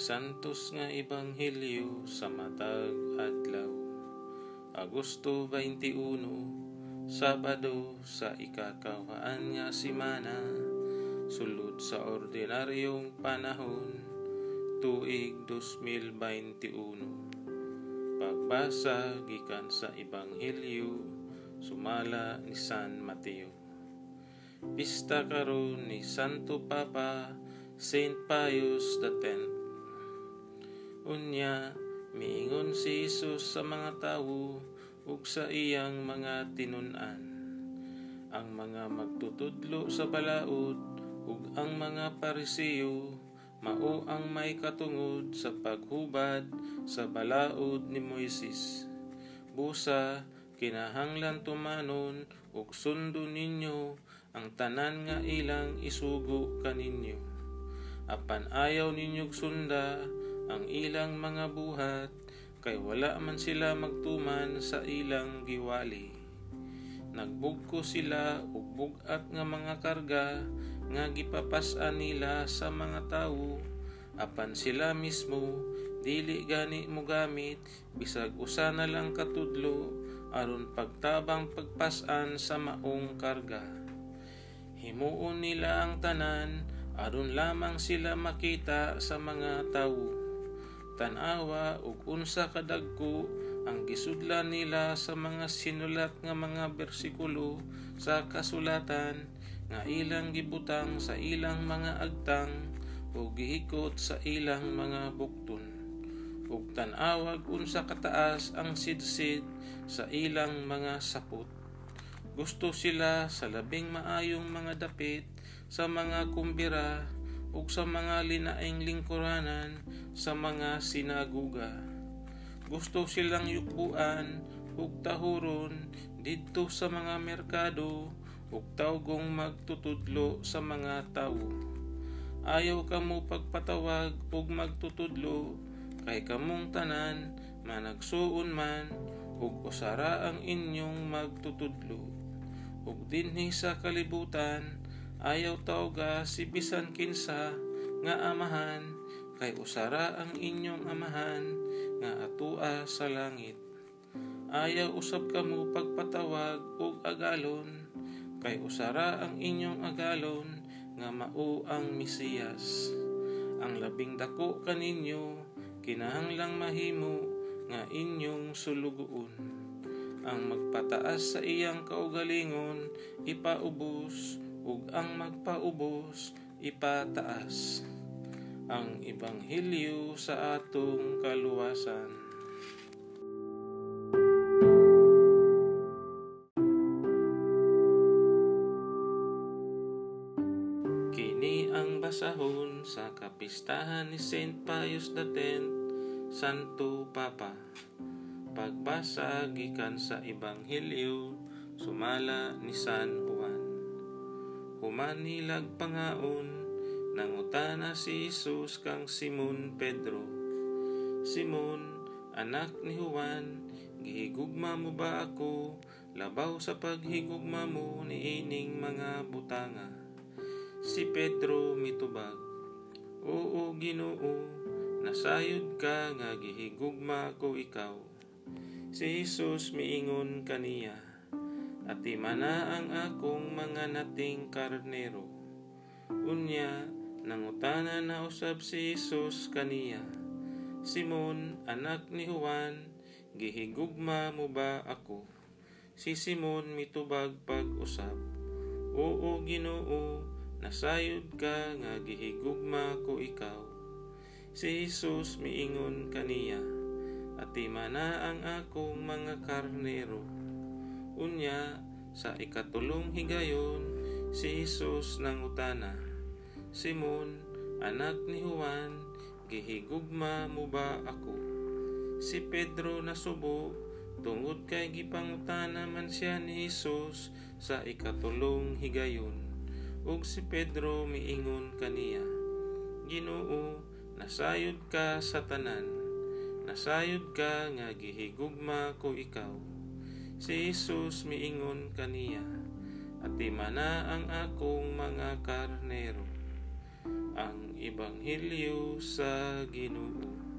Santos nga Ebanghelyo sa matag adlaw. Agosto 21, Sabado sa ikakawaan nga simana, sulod sa ordinaryong panahon, tuig 2021. Pagbasa gikan sa Ebanghelyo, sumala ni San Mateo. Pista karon ni Santo Papa Saint Pius X Unya, miingon si Jesus sa mga tawo ug sa iyang mga tinunan. Ang mga magtutudlo sa balaod ug ang mga parisiyo mao ang may katungod sa paghubad sa balaod ni Moises. Busa, kinahanglan tumanon ug sundo ninyo ang tanan nga ilang isugo kaninyo. Apan ayaw ninyog sunda ang ilang mga buhat kay wala man sila magtuman sa ilang giwali. Nagbugko sila ug bugat nga mga karga nga gipapas-an nila sa mga tawo apan sila mismo dili gani mo gamit bisag usa na lang katudlo aron pagtabang pagpasan sa maong karga. Himuon nila ang tanan aron lamang sila makita sa mga tawo tanawa ug unsa kadagko ang gisudlan nila sa mga sinulat nga mga bersikulo sa kasulatan nga ilang gibutang sa ilang mga agtang ug gihikot sa ilang mga bukton. Ug tanawag unsa kataas ang sidsid sa ilang mga sapot. Gusto sila sa labing maayong mga dapit sa mga kumbira ug sa mga linaing lingkuranan sa mga sinaguga. Gusto silang yukuan ug tahuron didto sa mga merkado ug tawgong magtutudlo sa mga tawo. Ayaw kamo pagpatawag ug magtutudlo kay kamong tanan managsuon man ug usara ang inyong magtutudlo. Ug dinhi sa kalibutan ayaw tawga si bisan kinsa nga amahan kay usara ang inyong amahan nga atua sa langit. Ayaw usab kamo pagpatawag og agalon kay usara ang inyong agalon nga mao ang Mesiyas. Ang labing dako kaninyo kinahanglang mahimo nga inyong sulugoon. Ang magpataas sa iyang kaugalingon ipaubos ug ang magpaubos ipataas ang ebanghelyo sa atong kaluwasan Kini ang basahon sa kapistahan ni Saint Pius X, Santo Papa. Pagbasa gikan sa Ebanghelyo sumala ni San humanilag pangaon nangutana si Jesus kang Simon Pedro. Simon anak ni Juan gihigugma mo ba ako? Labaw sa paghigugma mo ni ining mga butanga. Si Pedro mitubag Oo Ginoo nasayod ka nga gihigugma ko ikaw. Si Jesus miingon kaniya Ati mana ang akong mga nating karnero. Unya, nangutana na usab si Jesus kaniya. Simon, anak ni Juan, gihigugma mo ba ako? Si Simon mitubag pag-usab. Oo, Ginoo, nasayod ka nga gihigugma ko ikaw. Si Jesus miingon kaniya, ati mana ang akong mga karnero Unya, sa ikatulong higayon, si Jesus nangutana, Simon, anak ni Juan, gihigugma mo ba ako? Si Pedro nasubo, tungod kay gipangutana man siya ni Jesus sa ikatulong higayon. Ug si Pedro miingon kaniya, Ginoo, nasayod ka sa tanan, nasayod ka nga gihigugma ko ikaw Si Jesus miingon kaniya, at mana ang akong mga karnero. ang Ebanghelyo sa Ginoo.